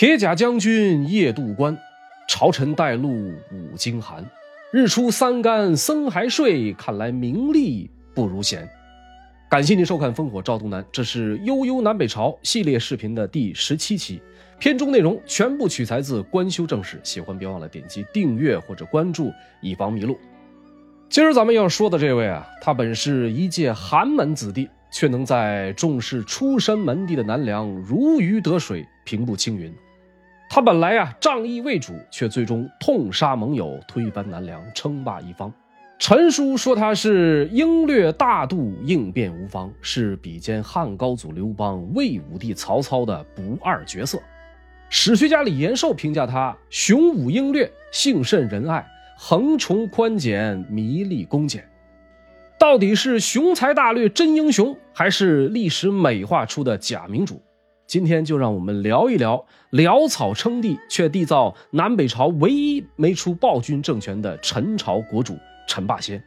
铁甲将军夜渡关，朝臣带路五更寒。日出三竿僧还睡，看来名利不如闲。感谢您收看《烽火照东南》，这是《悠悠南北朝》系列视频的第十七期，片中内容全部取材自官修正史。喜欢别忘了点击订阅或者关注，以防迷路。今儿咱们要说的这位啊，他本是一介寒门子弟，却能在重视出身门第的南梁如鱼得水，平步青云。他本来啊仗义为主，却最终痛杀盟友，推翻南梁，称霸一方。陈叔说他是英略大度，应变无方，是比肩汉高祖刘邦、魏武帝曹操的不二角色。史学家李延寿评价他雄武英略，性甚仁爱。横崇宽简，迷利恭俭，到底是雄才大略真英雄，还是历史美化出的假民主？今天就让我们聊一聊潦草称帝却缔造南北朝唯一没出暴君政权的陈朝国主陈霸先。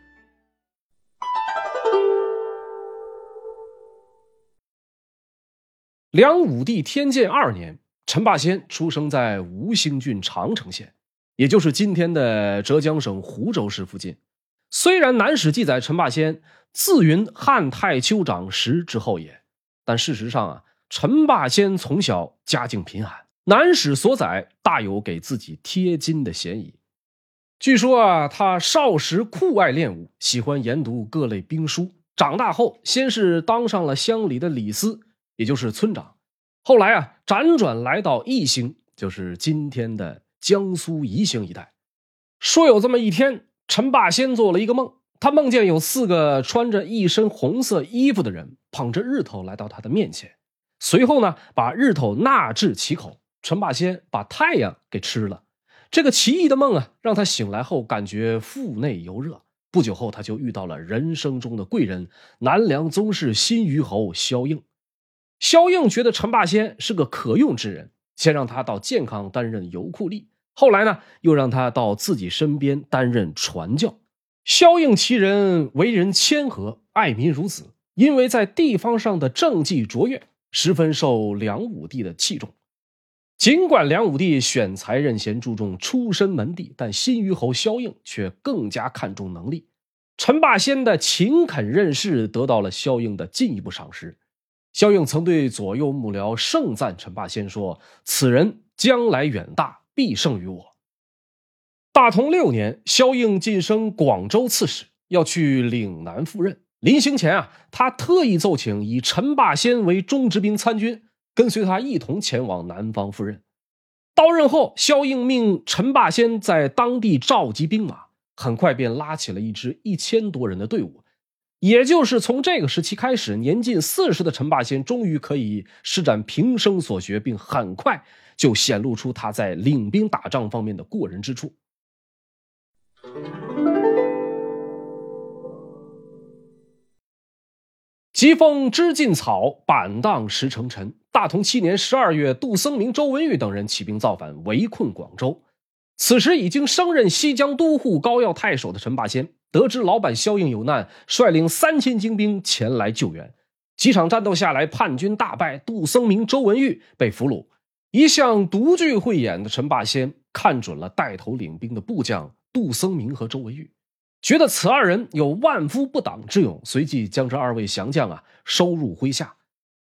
梁武帝天监二年，陈霸先出生在吴兴郡长城县。也就是今天的浙江省湖州市附近。虽然《南史》记载陈霸先自云汉太丘长石之后也，但事实上啊，陈霸先从小家境贫寒，《南史》所载大有给自己贴金的嫌疑。据说啊，他少时酷爱练武，喜欢研读各类兵书。长大后，先是当上了乡里的礼司，也就是村长，后来啊，辗转来到义兴，就是今天的。江苏宜兴一带，说有这么一天，陈霸先做了一个梦，他梦见有四个穿着一身红色衣服的人捧着日头来到他的面前，随后呢，把日头纳至其口。陈霸先把太阳给吃了。这个奇异的梦啊，让他醒来后感觉腹内犹热。不久后，他就遇到了人生中的贵人——南梁宗室新虞侯萧应。萧应觉得陈霸先是个可用之人，先让他到健康担任油库吏。后来呢，又让他到自己身边担任传教。萧应其人为人谦和，爱民如子，因为在地方上的政绩卓越，十分受梁武帝的器重。尽管梁武帝选才任贤，注重出身门第，但新虞侯萧应却更加看重能力。陈霸先的勤恳任事得到了萧应的进一步赏识。萧应曾对左右幕僚盛赞陈霸先说：“此人将来远大。”必胜于我。大同六年，萧应晋升广州刺史，要去岭南赴任。临行前啊，他特意奏请以陈霸先为中直兵参军，跟随他一同前往南方赴任。到任后，萧应命陈霸先在当地召集兵马，很快便拉起了一支一千多人的队伍。也就是从这个时期开始，年近四十的陈霸先终于可以施展平生所学，并很快。就显露出他在领兵打仗方面的过人之处。疾风知劲草，板荡识成尘。大同七年十二月，杜僧明、周文玉等人起兵造反，围困广州。此时已经升任西江都护、高要太守的陈霸先，得知老板萧应有难，率领三千精兵前来救援。几场战斗下来，叛军大败，杜僧明、周文玉被俘虏。一向独具慧眼的陈霸先看准了带头领兵的部将杜僧明和周文玉，觉得此二人有万夫不挡之勇，随即将这二位降将啊收入麾下。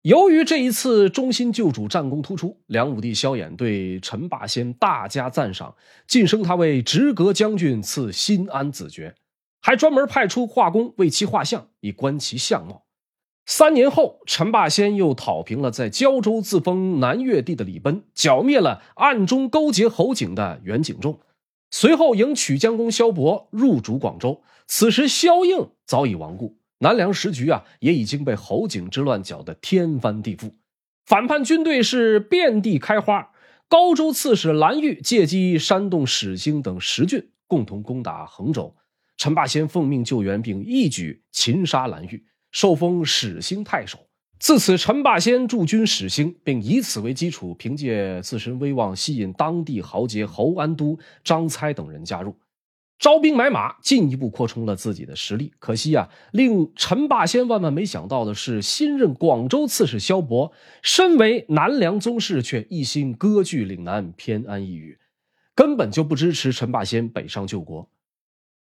由于这一次忠心救主战功突出，梁武帝萧衍对陈霸先大加赞赏，晋升他为直阁将军，赐新安子爵，还专门派出画工为其画像，以观其相貌。三年后，陈霸先又讨平了在胶州自封南越帝的李奔，剿灭了暗中勾结侯景的袁景仲。随后迎曲江公萧伯入主广州。此时萧应早已亡故，南梁时局啊也已经被侯景之乱搅得天翻地覆，反叛军队是遍地开花。高州刺史蓝玉借机煽动始兴等十郡共同攻打衡州，陈霸先奉命救援，并一举擒杀蓝玉。受封始兴太守，自此陈霸先驻军始兴，并以此为基础，凭借自身威望吸引当地豪杰侯安都、张猜等人加入。招兵买马，进一步扩充了自己的实力。可惜啊，令陈霸先万万没想到的是，新任广州刺史萧勃身为南梁宗室，却一心割据岭南，偏安一隅，根本就不支持陈霸先北上救国。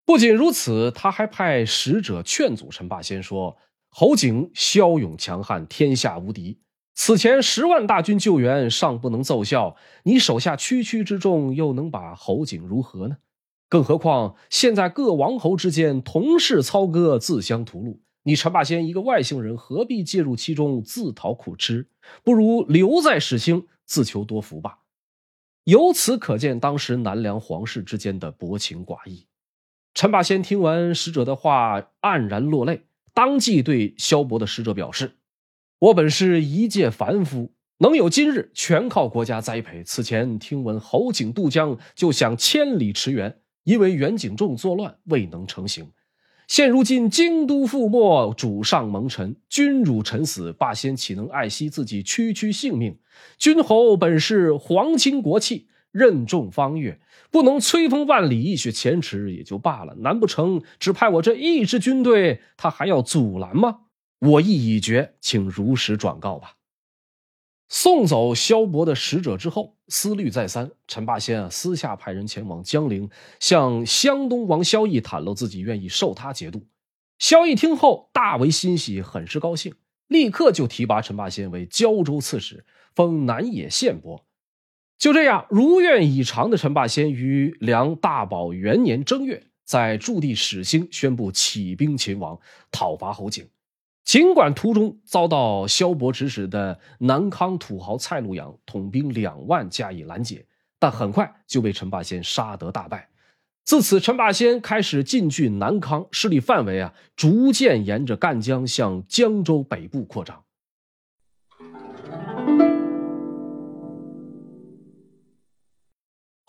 不仅如此，他还派使者劝阻陈霸先说：“侯景骁勇强悍，天下无敌。此前十万大军救援尚不能奏效，你手下区区之众又能把侯景如何呢？”更何况现在各王侯之间同室操戈，自相屠戮。你陈霸先一个外姓人，何必介入其中，自讨苦吃？不如留在始兴，自求多福吧。由此可见，当时南梁皇室之间的薄情寡义。陈霸先听完使者的话，黯然落泪，当即对萧伯的使者表示：“我本是一介凡夫，能有今日，全靠国家栽培。此前听闻侯景渡江，就想千里驰援。”因为袁景仲作乱未能成行，现如今京都覆没，主上蒙尘，君辱臣死，霸先岂能爱惜自己区区性命？君侯本是皇亲国戚，任重方悦，不能摧锋万里，一雪前耻也就罢了。难不成只派我这一支军队，他还要阻拦吗？我意已决，请如实转告吧。送走萧伯的使者之后，思虑再三，陈霸先啊私下派人前往江陵，向湘东王萧绎袒露自己愿意受他节度。萧绎听后大为欣喜，很是高兴，立刻就提拔陈霸先为胶州刺史，封南野县伯。就这样，如愿以偿的陈霸先于梁大宝元年正月，在驻地始兴宣布起兵秦王，讨伐侯景。尽管途中遭到萧伯指使的南康土豪蔡路阳统兵两万加以拦截，但很快就被陈霸先杀得大败。自此，陈霸先开始进军南康，势力范围啊逐渐沿着赣江向江州北部扩张。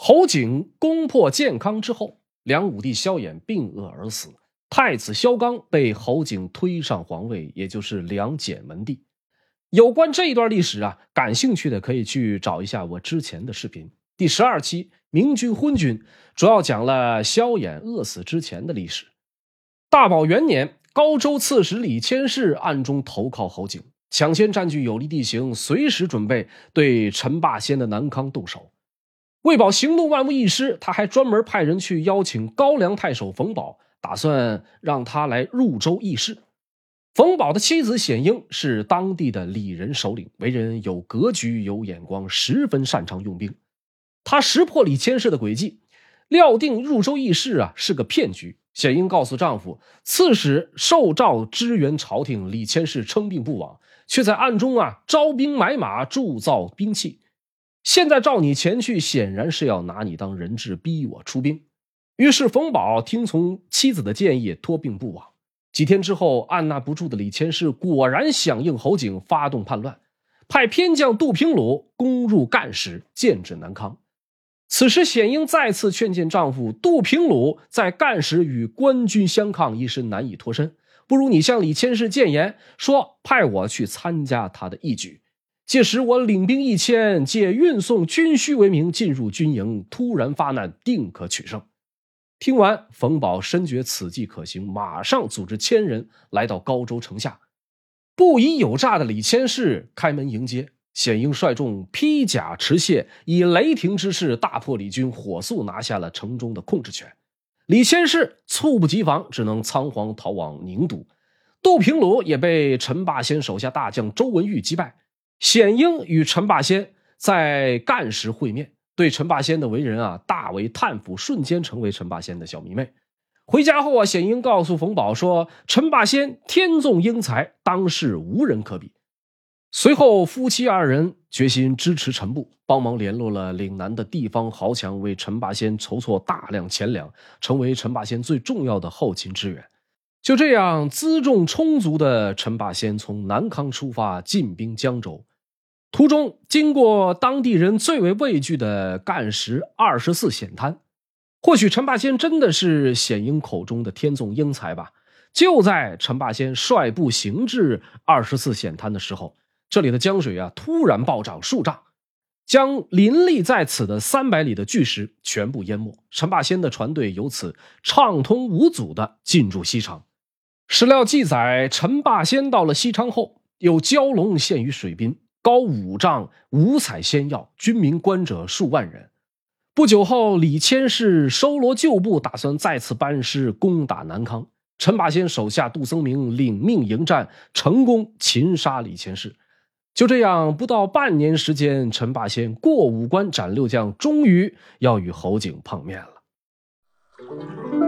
侯景攻破建康之后，梁武帝萧衍病恶而死。太子萧纲被侯景推上皇位，也就是梁简文帝。有关这一段历史啊，感兴趣的可以去找一下我之前的视频，第十二期《明君昏君》，主要讲了萧衍饿死之前的历史。大宝元年，高州刺史李千世暗中投靠侯景，抢先占据有利地形，随时准备对陈霸先的南康动手。为保行动万无一失，他还专门派人去邀请高梁太守冯保。打算让他来入州议事。冯保的妻子显英是当地的李人首领，为人有格局、有眼光，十分擅长用兵。他识破李千世的诡计，料定入州议事啊是个骗局。显英告诉丈夫，刺史受诏支援朝廷，李千世称病不往，却在暗中啊招兵买马，铸造兵器。现在召你前去，显然是要拿你当人质，逼我出兵。于是冯保听从妻子的建议，托病不往。几天之后，按捺不住的李千世果然响应侯景，发动叛乱，派偏将杜平鲁攻入干时，建制南康。此时，显英再次劝谏丈夫：杜平鲁在干时与官军相抗，一时难以脱身，不如你向李千世谏言，说派我去参加他的义举。届时，我领兵一千，借运送军需为名进入军营，突然发难，定可取胜。听完，冯保深觉此计可行，马上组织千人来到高州城下。不疑有诈的李千世开门迎接，显英率众披甲持械，以雷霆之势大破李军，火速拿下了城中的控制权。李千世猝不及防，只能仓皇逃往宁都。杜平鲁也被陈霸先手下大将周文玉击败。显英与陈霸先在干时会面。对陈霸先的为人啊，大为叹服，瞬间成为陈霸先的小迷妹。回家后啊，显英告诉冯保说：“陈霸先天纵英才，当世无人可比。”随后，夫妻二人决心支持陈部，帮忙联络了岭南的地方豪强，为陈霸先筹措大量钱粮，成为陈霸先最重要的后勤支援。就这样，辎重充足的陈霸先从南康出发，进兵江州。途中经过当地人最为畏惧的干石二十四险滩，或许陈霸先真的是显英口中的天纵英才吧。就在陈霸先率部行至二十四险滩的时候，这里的江水啊突然暴涨数丈。将林立在此的三百里的巨石全部淹没。陈霸先的船队由此畅通无阻地进入西昌。史料记载，陈霸先到了西昌后，有蛟龙现于水滨，高五丈，五彩仙药，军民观者数万人。不久后，李千世收罗旧部，打算再次班师攻打南康。陈霸先手下杜僧明领命迎战，成功擒杀李千世。就这样，不到半年时间，陈霸先过五关斩六将，终于要与侯景碰面了。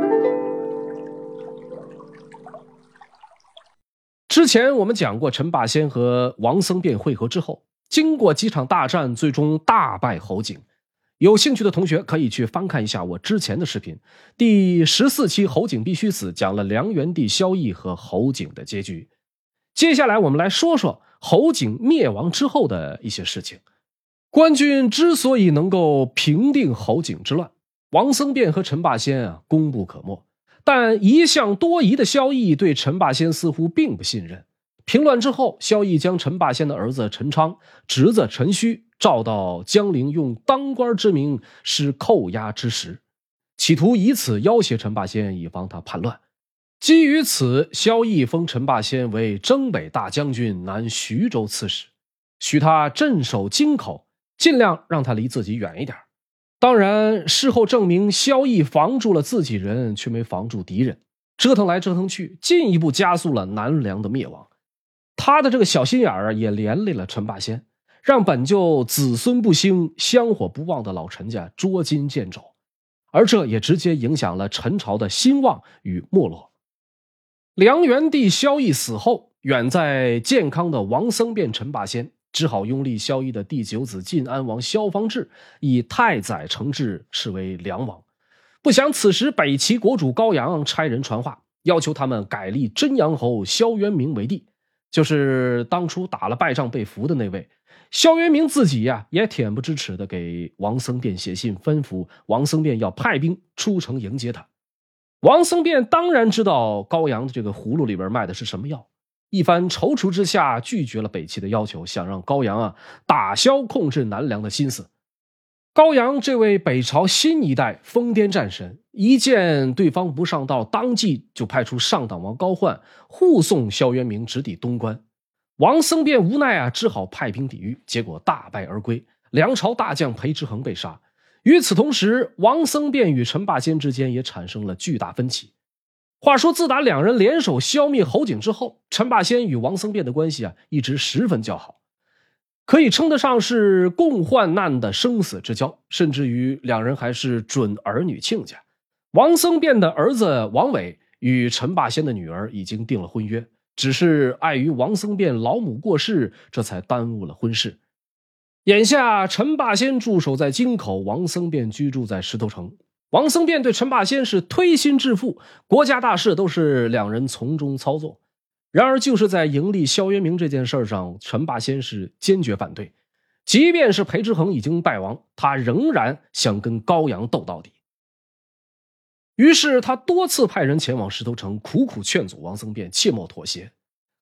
之前我们讲过，陈霸先和王僧辩会合之后，经过几场大战，最终大败侯景。有兴趣的同学可以去翻看一下我之前的视频，第十四期《侯景必须死》讲了梁元帝萧绎和侯景的结局。接下来我们来说说侯景灭亡之后的一些事情。官军之所以能够平定侯景之乱，王僧辩和陈霸先啊功不可没，但一向多疑的萧绎对陈霸先似乎并不信任。平乱之后，萧绎将陈霸先的儿子陈昌、侄子陈顼。召到江陵，用当官之名施扣押之实，企图以此要挟陈霸先，以防他叛乱。基于此，萧绎封陈霸先为征北大将军、南徐州刺史，许他镇守京口，尽量让他离自己远一点。当然，事后证明，萧绎防住了自己人，却没防住敌人，折腾来折腾去，进一步加速了南梁的灭亡。他的这个小心眼儿也连累了陈霸先。让本就子孙不兴、香火不旺的老陈家捉襟见肘，而这也直接影响了陈朝的兴旺与没落。梁元帝萧绎死后，远在健康的王僧辩陈霸先只好拥立萧绎的第九子晋安王萧方智，以太宰承制视为梁王。不想此时北齐国主高阳差人传话，要求他们改立真阳侯萧渊明为帝，就是当初打了败仗被俘的那位。萧渊明自己呀，也恬不知耻的给王僧辩写信，吩咐王僧辩要派兵出城迎接他。王僧辩当然知道高阳的这个葫芦里边卖的是什么药，一番踌躇之下，拒绝了北齐的要求，想让高阳啊打消控制南梁的心思。高阳这位北朝新一代疯癫战神，一见对方不上道，当即就派出上党王高焕护送萧渊明直抵东关。王僧辩无奈啊，只好派兵抵御，结果大败而归。梁朝大将裴之衡被杀。与此同时，王僧辩与陈霸先之间也产生了巨大分歧。话说，自打两人联手消灭侯景之后，陈霸先与王僧辩的关系啊，一直十分较好，可以称得上是共患难的生死之交，甚至于两人还是准儿女亲家。王僧辩的儿子王伟与陈霸先的女儿已经订了婚约。只是碍于王僧辩老母过世，这才耽误了婚事。眼下陈霸先驻守在京口，王僧辩居住在石头城。王僧辩对陈霸先是推心置腹，国家大事都是两人从中操作。然而，就是在迎立萧渊明这件事上，陈霸先是坚决反对。即便是裴之衡已经败亡，他仍然想跟高阳斗到底。于是他多次派人前往石头城，苦苦劝阻王僧辩切莫妥协。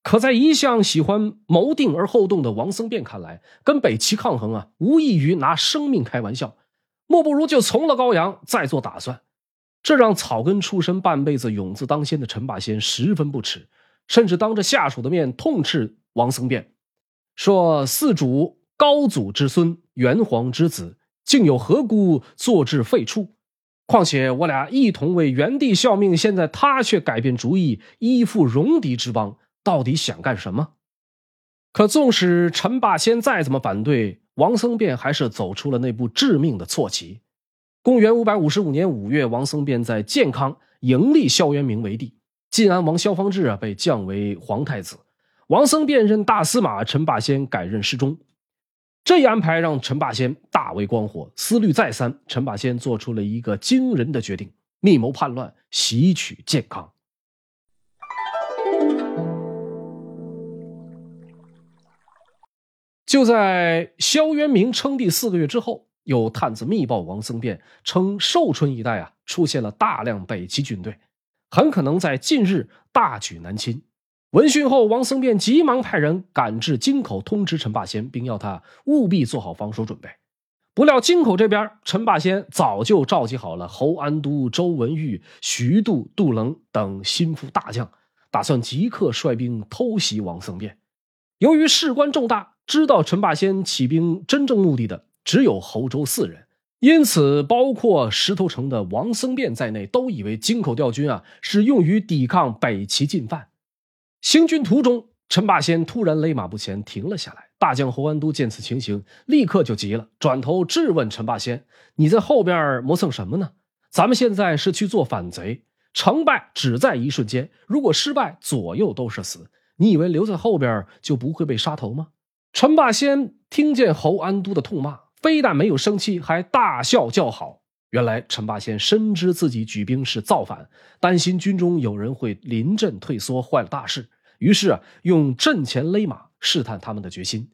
可在一向喜欢谋定而后动的王僧辩看来，跟北齐抗衡啊，无异于拿生命开玩笑，莫不如就从了高阳，再做打算。这让草根出身、半辈子勇字当先的陈霸先十分不耻，甚至当着下属的面痛斥王僧辩，说：“四主高祖之孙，元皇之子，竟有何辜坐至废黜？”况且我俩一同为元帝效命，现在他却改变主意，依附戎狄之邦，到底想干什么？可纵使陈霸先再怎么反对，王僧辩还是走出了那步致命的错棋。公元五百五十五年五月，王僧辩在建康迎立萧元明为帝，晋安王萧方智啊被降为皇太子，王僧辩任大司马，陈霸先改任侍中。这一安排让陈霸先大为光火，思虑再三，陈霸先做出了一个惊人的决定：密谋叛乱，袭取建康。就在萧渊明称帝四个月之后，有探子密报王僧辩，称寿春一带啊出现了大量北齐军队，很可能在近日大举南侵。闻讯后，王僧辩急忙派人赶至京口，通知陈霸先，并要他务必做好防守准备。不料京口这边，陈霸先早就召集好了侯安都、周文玉、徐度、杜棱等心腹大将，打算即刻率兵偷袭王僧辩。由于事关重大，知道陈霸先起兵真正目的的只有侯州四人，因此包括石头城的王僧辩在内，都以为金口调军啊是用于抵抗北齐进犯。行军途中，陈霸先突然勒马不前，停了下来。大将侯安都见此情形，立刻就急了，转头质问陈霸先：“你在后边磨蹭什么呢？咱们现在是去做反贼，成败只在一瞬间，如果失败，左右都是死。你以为留在后边就不会被杀头吗？”陈霸先听见侯安都的痛骂，非但没有生气，还大笑叫好。原来陈霸先深知自己举兵是造反，担心军中有人会临阵退缩，坏了大事，于是啊，用阵前勒马。试探他们的决心，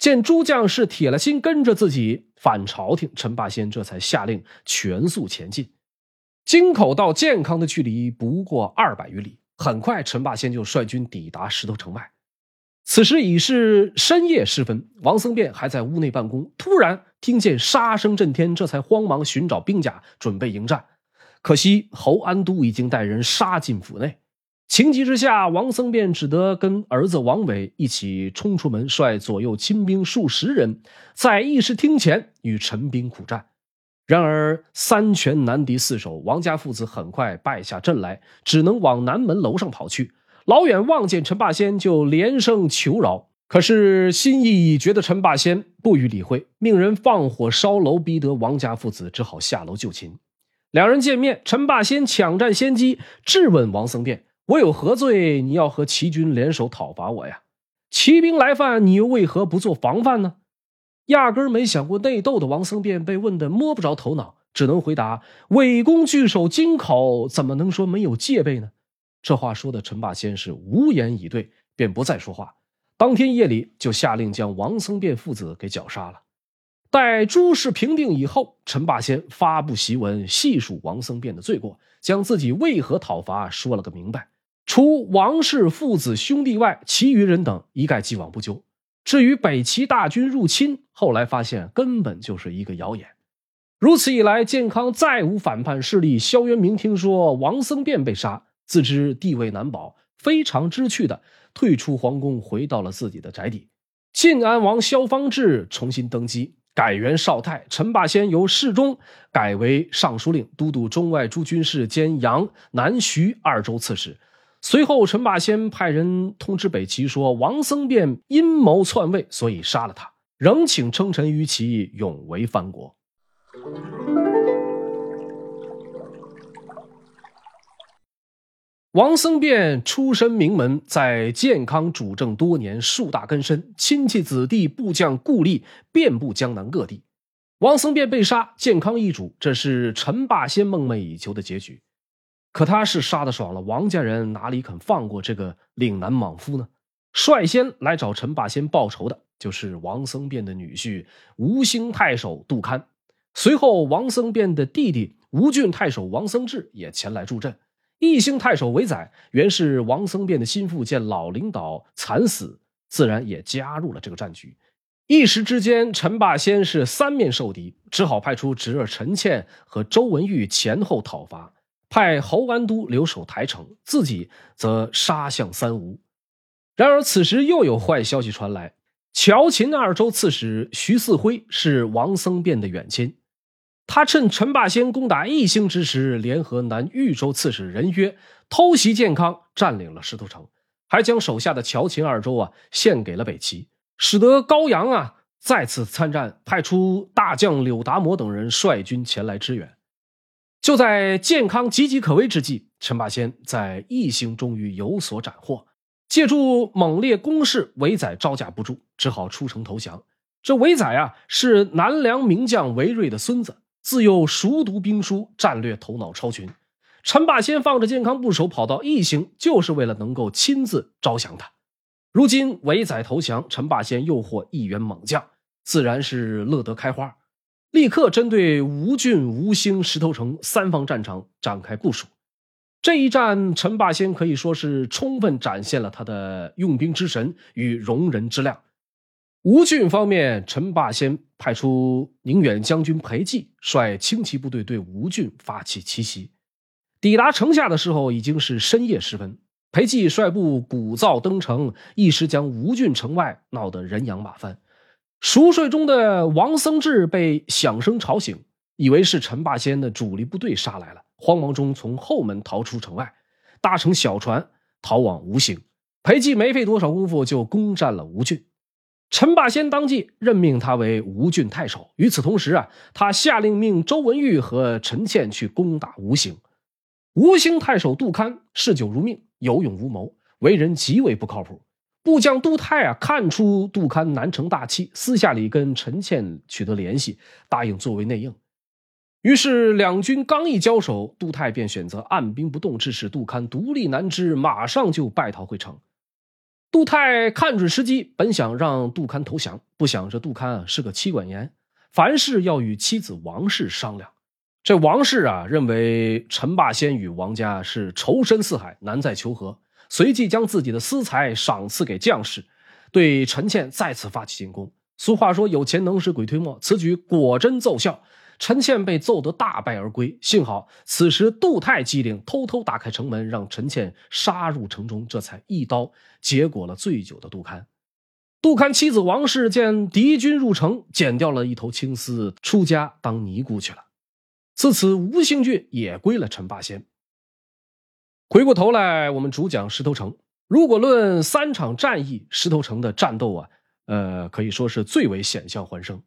见诸将士铁了心跟着自己反朝廷，陈霸先这才下令全速前进。京口到健康的距离不过二百余里，很快陈霸先就率军抵达石头城外。此时已是深夜时分，王僧辩还在屋内办公，突然听见杀声震天，这才慌忙寻找兵甲，准备迎战。可惜侯安都已经带人杀进府内。情急之下，王僧辩只得跟儿子王伟一起冲出门，率左右亲兵数十人，在议事厅前与陈兵苦战。然而三拳难敌四手，王家父子很快败下阵来，只能往南门楼上跑去。老远望见陈霸先，就连声求饶。可是心意已决的陈霸先不予理会，命人放火烧楼，逼得王家父子只好下楼就擒。两人见面，陈霸先抢占先机，质问王僧辩。我有何罪？你要和齐军联手讨伐我呀？骑兵来犯，你又为何不做防范呢？压根没想过内斗的王僧辩被问得摸不着头脑，只能回答：“伪公据守京口，怎么能说没有戒备呢？”这话说的陈霸先是无言以对，便不再说话。当天夜里就下令将王僧辩父子给绞杀了。待诸事平定以后，陈霸先发布檄文，细数王僧辩的罪过，将自己为何讨伐说了个明白。除王氏父子兄弟外，其余人等一概既往不咎。至于北齐大军入侵，后来发现根本就是一个谣言。如此一来，健康再无反叛势力。萧渊明听说王僧辩被杀，自知地位难保，非常知趣的退出皇宫，回到了自己的宅邸。晋安王萧方智重新登基，改元少太。陈霸先由侍中改为尚书令，都督中外诸军事，兼扬南徐二州刺史。随后，陈霸先派人通知北齐说，王僧辩阴谋篡位，所以杀了他，仍请称臣于齐，永为藩国。王僧辩出身名门，在建康主政多年，树大根深，亲戚子弟、部将故吏遍布江南各地。王僧辩被杀，建康易主，这是陈霸先梦寐以求的结局。可他是杀的爽了，王家人哪里肯放过这个岭南莽夫呢？率先来找陈霸先报仇的，就是王僧辩的女婿吴兴太守杜堪。随后，王僧辩的弟弟吴郡太守王僧智也前来助阵。义兴太守韦载原是王僧辩的心腹，见老领导惨死，自然也加入了这个战局。一时之间，陈霸先是三面受敌，只好派出侄儿陈倩和周文玉前后讨伐。派侯安都留守台城，自己则杀向三吴。然而此时又有坏消息传来：乔秦二州刺史徐四辉是王僧辩的远亲，他趁陈霸先攻打义兴之时，联合南豫州刺史任约偷袭建康，占领了石头城，还将手下的乔秦二州啊献给了北齐，使得高阳啊再次参战，派出大将柳达摩等人率军前来支援。就在建康岌岌可危之际，陈霸先在义兴终于有所斩获，借助猛烈攻势，韦载招架不住，只好出城投降。这韦载啊，是南梁名将韦睿的孙子，自幼熟读兵书，战略头脑超群。陈霸先放着健康不守，跑到义兴，就是为了能够亲自招降他。如今韦载投降，陈霸先又获一员猛将，自然是乐得开花。立刻针对吴郡、吴兴、石头城三方战场展开部署。这一战，陈霸先可以说是充分展现了他的用兵之神与容人之量。吴郡方面，陈霸先派出宁远将军裴寂率轻骑部队对吴郡发起奇袭。抵达城下的时候，已经是深夜时分。裴寂率部鼓噪登城，一时将吴郡城外闹得人仰马翻。熟睡中的王僧智被响声吵醒，以为是陈霸先的主力部队杀来了，慌忙中从后门逃出城外，搭乘小船逃往吴兴。裴寂没费多少功夫就攻占了吴郡。陈霸先当即任命他为吴郡太守。与此同时啊，他下令命周文玉和陈倩去攻打吴兴。吴兴太守杜堪嗜酒如命，有勇无谋，为人极为不靠谱。部将杜泰啊，看出杜堪难成大器，私下里跟陈倩取得联系，答应作为内应。于是两军刚一交手，杜泰便选择按兵不动，致使杜堪独立难支，马上就败逃回城。杜泰看准时机，本想让杜堪投降，不想这杜堪啊是个妻管严，凡事要与妻子王氏商量。这王氏啊，认为陈霸先与王家是仇深似海，难再求和，随即将自己的私财赏赐给将士，对陈倩再次发起进攻。俗话说：“有钱能使鬼推磨”，此举果真奏效。陈倩被揍得大败而归，幸好此时杜泰机灵，偷偷打开城门，让陈倩杀入城中，这才一刀结果了醉酒的杜堪。杜堪妻子王氏见敌军入城，剪掉了一头青丝，出家当尼姑去了。自此，吴兴郡也归了陈霸先。回过头来，我们主讲石头城。如果论三场战役，石头城的战斗啊，呃，可以说是最为险象环生。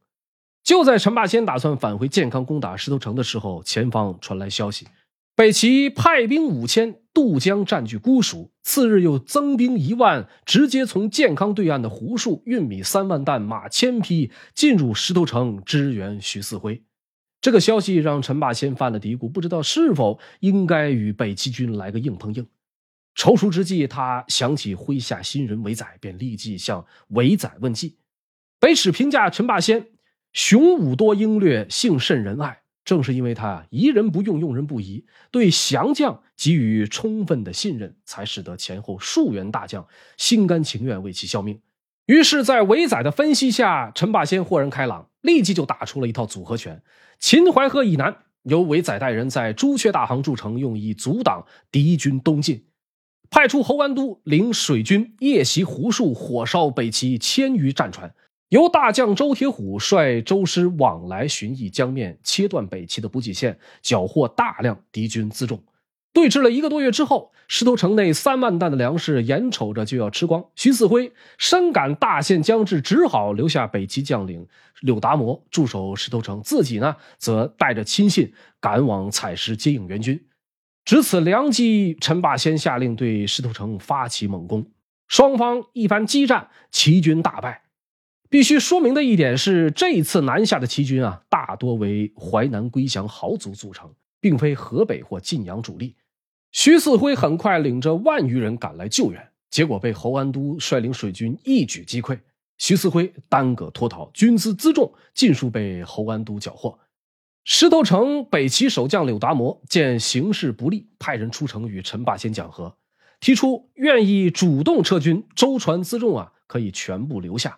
就在陈霸先打算返回建康攻打石头城的时候，前方传来消息，北齐派兵五千渡江占据姑蜀，次日又增兵一万，直接从建康对岸的胡树运米三万担、马千匹进入石头城支援徐四辉。这个消息让陈霸先犯了嘀咕，不知道是否应该与北齐军来个硬碰硬。踌躇之际，他想起麾下新人韦载，便立即向韦载问计。北史评价陈霸先雄武多英略，性甚仁爱。正是因为他疑人不用，用人不疑，对降将给予充分的信任，才使得前后数员大将心甘情愿为其效命。于是，在韦载的分析下，陈霸先豁然开朗，立即就打出了一套组合拳。秦淮河以南，由韦载带人在朱雀大行筑城，用以阻挡敌军东进；派出侯安都领水军夜袭胡树，火烧北齐千余战船；由大将周铁虎率周师往来巡弋江面，切断北齐的补给线，缴获大量敌军辎重。对峙了一个多月之后，石头城内三万担的粮食眼瞅着就要吃光。徐四辉深感大限将至，只好留下北齐将领柳达摩驻守石头城，自己呢则带着亲信赶往采石接应援军。值此良机，陈霸先下令对石头城发起猛攻。双方一番激战，齐军大败。必须说明的一点是，这一次南下的齐军啊，大多为淮南归降豪族组成。并非河北或晋阳主力，徐四辉很快领着万余人赶来救援，结果被侯安都率领水军一举击溃。徐四辉单个脱逃，军资辎重尽数被侯安都缴获。石头城北齐守将柳达摩见形势不利，派人出城与陈霸先讲和，提出愿意主动撤军，舟船辎重啊可以全部留下，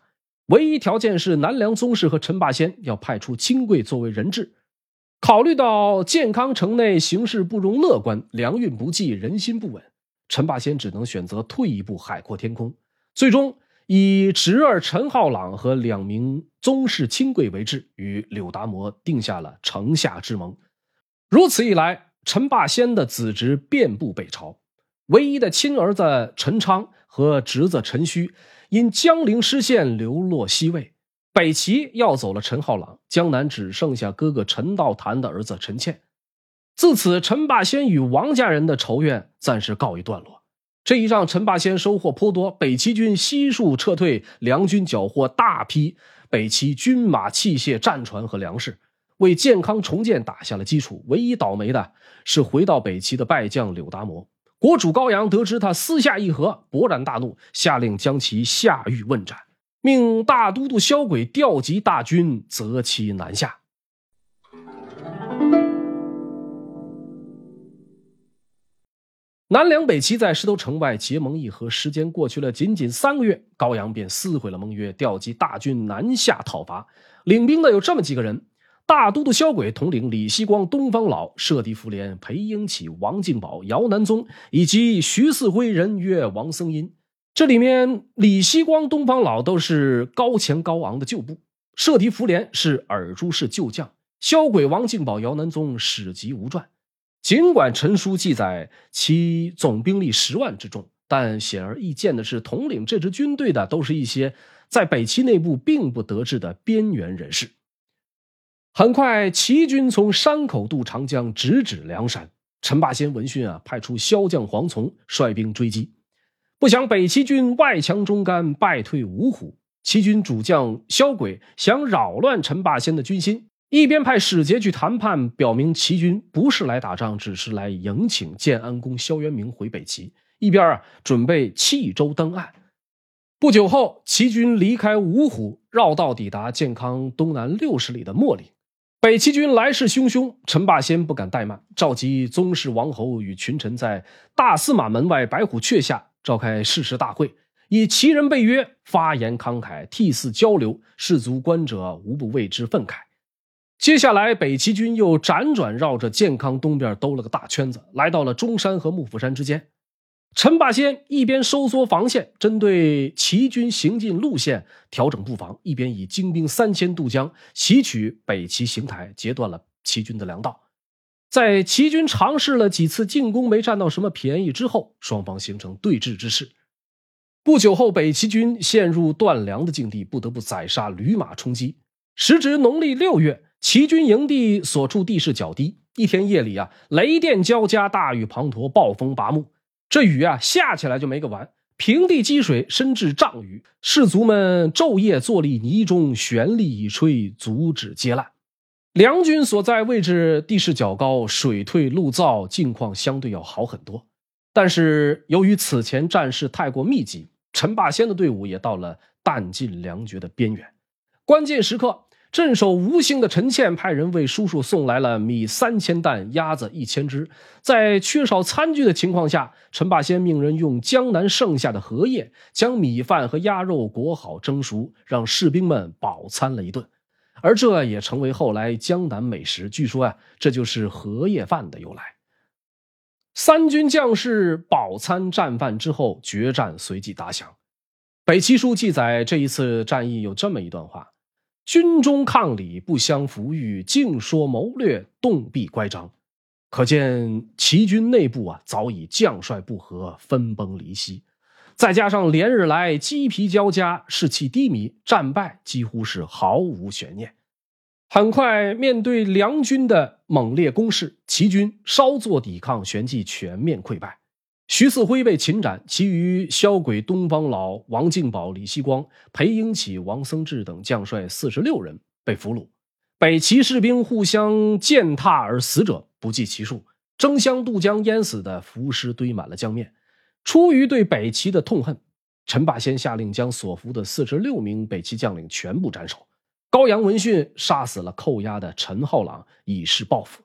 唯一条件是南梁宗室和陈霸先要派出亲贵作为人质。考虑到建康城内形势不容乐观，粮运不济，人心不稳，陈霸先只能选择退一步，海阔天空。最终以侄儿陈浩朗和两名宗室亲贵为质，与柳达摩定下了城下之盟。如此一来，陈霸先的子侄遍布北朝，唯一的亲儿子陈昌和侄子陈顼因江陵失陷，流落西魏。北齐要走了陈浩朗，江南只剩下哥哥陈道坛的儿子陈倩。自此，陈霸先与王家人的仇怨暂时告一段落。这一仗，陈霸先收获颇多，北齐军悉数撤退，梁军缴获大批北齐军马器械、战船和粮食，为建康重建打下了基础。唯一倒霉的是回到北齐的败将柳达摩。国主高阳得知他私下议和，勃然大怒，下令将其下狱问斩。命大都督萧轨调集大军，择期南下。南梁北齐在石头城外结盟议和，时间过去了仅仅三个月，高阳便撕毁了盟约，调集大军南下讨伐。领兵的有这么几个人：大都督萧轨统领李希光、东方老、射敌福连、裴英起、王敬宝、姚南宗，以及徐嗣辉、人约王僧音。这里面，李希光、东方老都是高前高昂的旧部，射敌福连是尔朱氏旧将，萧轨、王敬宝、姚南宗史籍无传。尽管陈书记载其总兵力十万之众，但显而易见的是，统领这支军队的都是一些在北齐内部并不得志的边缘人士。很快，齐军从山口渡长江，直指梁山。陈霸先闻讯啊，派出骁将黄琮率兵追击，不想北齐军外强中干，败退芜湖。齐军主将萧轨想扰乱陈霸先的军心。一边派使节去谈判，表明齐军不是来打仗，只是来迎请建安公萧元明回北齐；一边啊，准备弃舟登岸。不久后，齐军离开芜湖，绕道抵达建康东南六十里的秣陵。北齐军来势汹汹，陈霸先不敢怠慢，召集宗室王侯与群臣在大司马门外白虎阙下召开誓师大会，以齐人被约，发言慷慨，涕泗交流，士卒观者无不为之愤慨。接下来，北齐军又辗转绕着建康东边兜了个大圈子，来到了中山和幕府山之间。陈霸先一边收缩防线，针对齐军行进路线调整布防，一边以精兵三千渡江，袭取北齐邢台，截断了齐军的粮道。在齐军尝试了几次进攻没占到什么便宜之后，双方形成对峙之势。不久后，北齐军陷入断粮的境地，不得不宰杀驴马充饥。时值农历六月。齐军营地所处地势较低，一天夜里啊，雷电交加，大雨滂沱，暴风拔木。这雨啊，下起来就没个完，平地积水深至丈余，士卒们昼夜坐立泥中，旋力以吹，阻止接烂。梁军所在位置地势较高，水退路燥，境况相对要好很多。但是由于此前战事太过密集，陈霸先的队伍也到了弹尽粮绝的边缘。关键时刻。镇守吴兴的陈倩派人为叔叔送来了米三千担、鸭子一千只。在缺少餐具的情况下，陈霸先命人用江南剩下的荷叶将米饭和鸭肉裹好蒸熟，让士兵们饱餐了一顿。而这也成为后来江南美食。据说啊，这就是荷叶饭的由来。三军将士饱餐战饭之后，决战随即打响。北齐书记载这一次战役有这么一段话。军中抗礼不相服御，净说谋略，动必乖张。可见齐军内部啊，早已将帅不和，分崩离析。再加上连日来鸡皮交加，士气低迷，战败几乎是毫无悬念。很快，面对梁军的猛烈攻势，齐军稍作抵抗，旋即全面溃败。徐嗣辉被擒斩，其余萧鬼、东方老、王敬保、李希光、裴英起、王僧智等将帅四十六人被俘虏。北齐士兵互相践踏而死者不计其数，争相渡江淹死的浮尸堆满了江面。出于对北齐的痛恨，陈霸先下令将所俘的四十六名北齐将领全部斩首。高阳闻讯，杀死了扣押的陈浩朗，以示报复。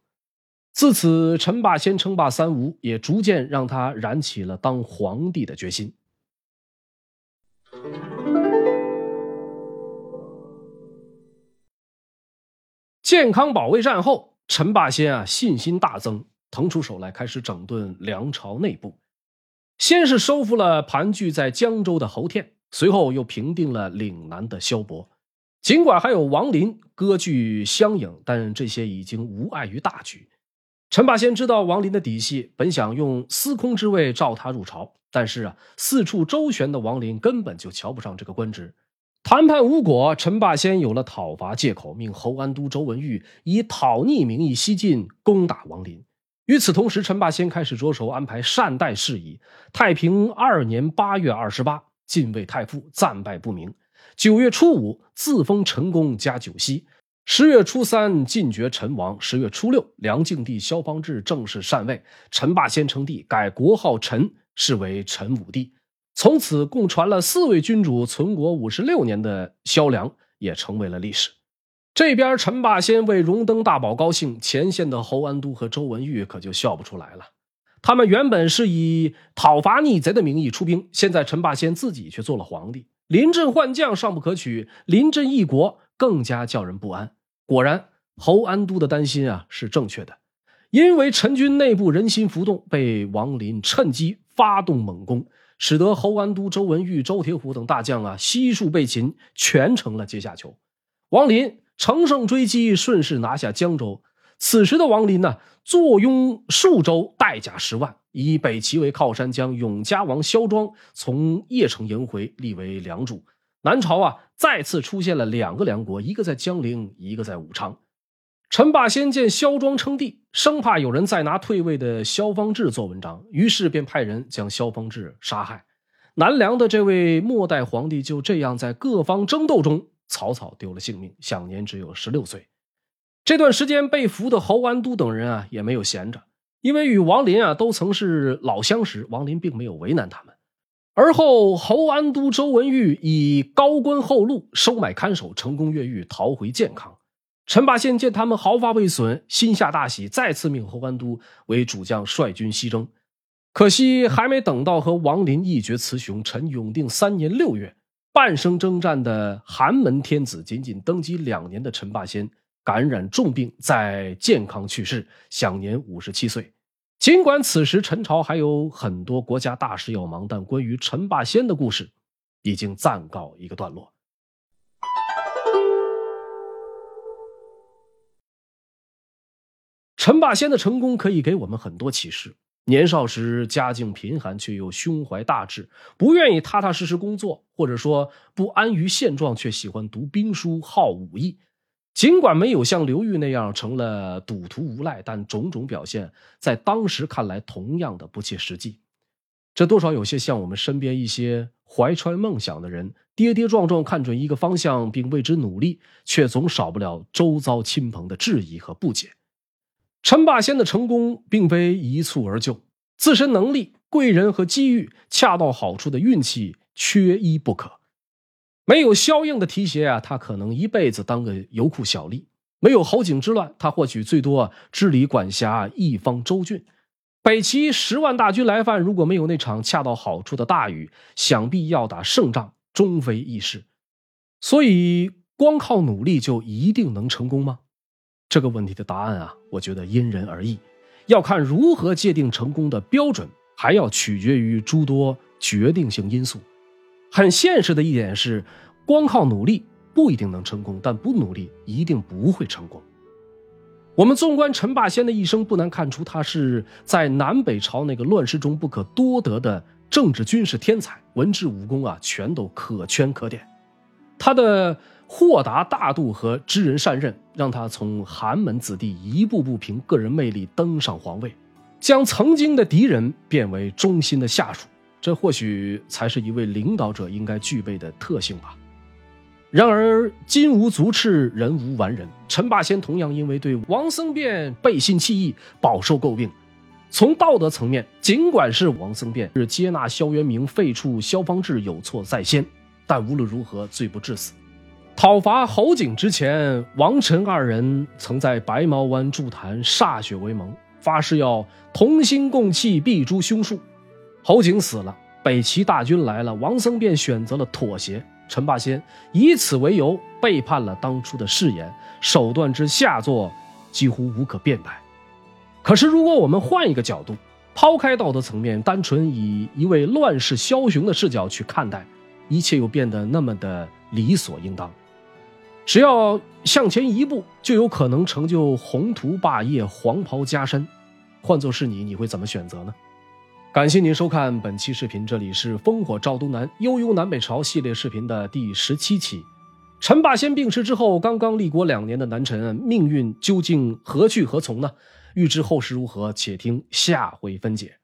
自此，陈霸先称霸三吴，也逐渐让他燃起了当皇帝的决心。健康保卫战后，陈霸先啊信心大增，腾出手来开始整顿梁朝内部。先是收复了盘踞在江州的侯天，随后又平定了岭南的萧伯。尽管还有王林割据襄颍，但这些已经无碍于大局。陈霸先知道王林的底细，本想用司空之位召他入朝，但是啊，四处周旋的王林根本就瞧不上这个官职。谈判无果，陈霸先有了讨伐借口，命侯安都周文玉以讨逆名义西进攻打王林。与此同时，陈霸先开始着手安排善待事宜。太平二年八月二十八，晋魏太傅战败不明。九月初五，自封陈公加九锡。十月初三，晋爵陈王。十月初六，梁敬帝萧方智正式禅位，陈霸先称帝，改国号陈，是为陈武帝。从此，共传了四位君主存国五十六年的萧梁也成为了历史。这边陈霸先为荣登大宝高兴，前线的侯安都和周文玉可就笑不出来了。他们原本是以讨伐逆贼的名义出兵，现在陈霸先自己却做了皇帝，临阵换将尚不可取，临阵一国更加叫人不安。果然，侯安都的担心啊是正确的，因为陈军内部人心浮动，被王林趁机发动猛攻，使得侯安都、周文玉、周铁虎等大将啊悉数被擒，全成了阶下囚。王林乘胜追击，顺势拿下江州。此时的王林呢，坐拥数州，带甲十万，以北齐为靠山，将永嘉王萧庄从邺城迎回，立为梁主。南朝啊，再次出现了两个梁国，一个在江陵，一个在武昌。陈霸先见萧庄称帝，生怕有人再拿退位的萧方志做文章，于是便派人将萧方志杀害。南梁的这位末代皇帝就这样在各方争斗中草草丢了性命，享年只有十六岁。这段时间被俘的侯安都等人啊，也没有闲着，因为与王林啊都曾是老相识，王林并没有为难他们。而后，侯安都周文玉以高官厚禄收买看守，成功越狱逃回建康。陈霸先见他们毫发未损，心下大喜，再次命侯安都为主将，率军西征。可惜还没等到和王林一决雌雄，陈永定三年六月，半生征战的寒门天子，仅仅登基两年的陈霸先。感染重病，在健康去世，享年五十七岁。尽管此时陈朝还有很多国家大事要忙，但关于陈霸先的故事已经暂告一个段落。陈霸先的成功可以给我们很多启示：年少时家境贫寒，却又胸怀大志，不愿意踏踏实实工作，或者说不安于现状，却喜欢读兵书，好武艺。尽管没有像刘裕那样成了赌徒无赖，但种种表现在当时看来同样的不切实际。这多少有些像我们身边一些怀揣梦想的人，跌跌撞撞看准一个方向并为之努力，却总少不了周遭亲朋的质疑和不解。陈霸先的成功并非一蹴而就，自身能力、贵人和机遇恰到好处的运气缺一不可。没有萧映的提携啊，他可能一辈子当个油库小吏；没有侯景之乱，他或许最多治理管辖一方州郡。北齐十万大军来犯，如果没有那场恰到好处的大雨，想必要打胜仗终非易事。所以，光靠努力就一定能成功吗？这个问题的答案啊，我觉得因人而异，要看如何界定成功的标准，还要取决于诸多决定性因素。很现实的一点是，光靠努力不一定能成功，但不努力一定不会成功。我们纵观陈霸先的一生，不难看出他是在南北朝那个乱世中不可多得的政治军事天才，文治武功啊，全都可圈可点。他的豁达大度和知人善任，让他从寒门子弟一步步凭个人魅力登上皇位，将曾经的敌人变为忠心的下属。这或许才是一位领导者应该具备的特性吧。然而，金无足赤，人无完人。陈霸先同样因为对王僧辩背信弃义，饱受诟病。从道德层面，尽管是王僧辩是接纳萧元明、废黜萧方智有错在先，但无论如何，罪不至死。讨伐侯景之前，王陈二人曾在白毛湾筑坛歃血为盟，发誓要同心共气，必诛凶术。侯景死了，北齐大军来了，王僧便选择了妥协。陈霸先以此为由背叛了当初的誓言，手段之下作几乎无可辩白。可是，如果我们换一个角度，抛开道德层面，单纯以一位乱世枭雄的视角去看待，一切又变得那么的理所应当。只要向前一步，就有可能成就宏图霸业、黄袍加身。换作是你，你会怎么选择呢？感谢您收看本期视频，这里是烽火赵东南、悠悠南北朝系列视频的第十七期。陈霸先病逝之后，刚刚立国两年的南陈命运究竟何去何从呢？欲知后事如何，且听下回分解。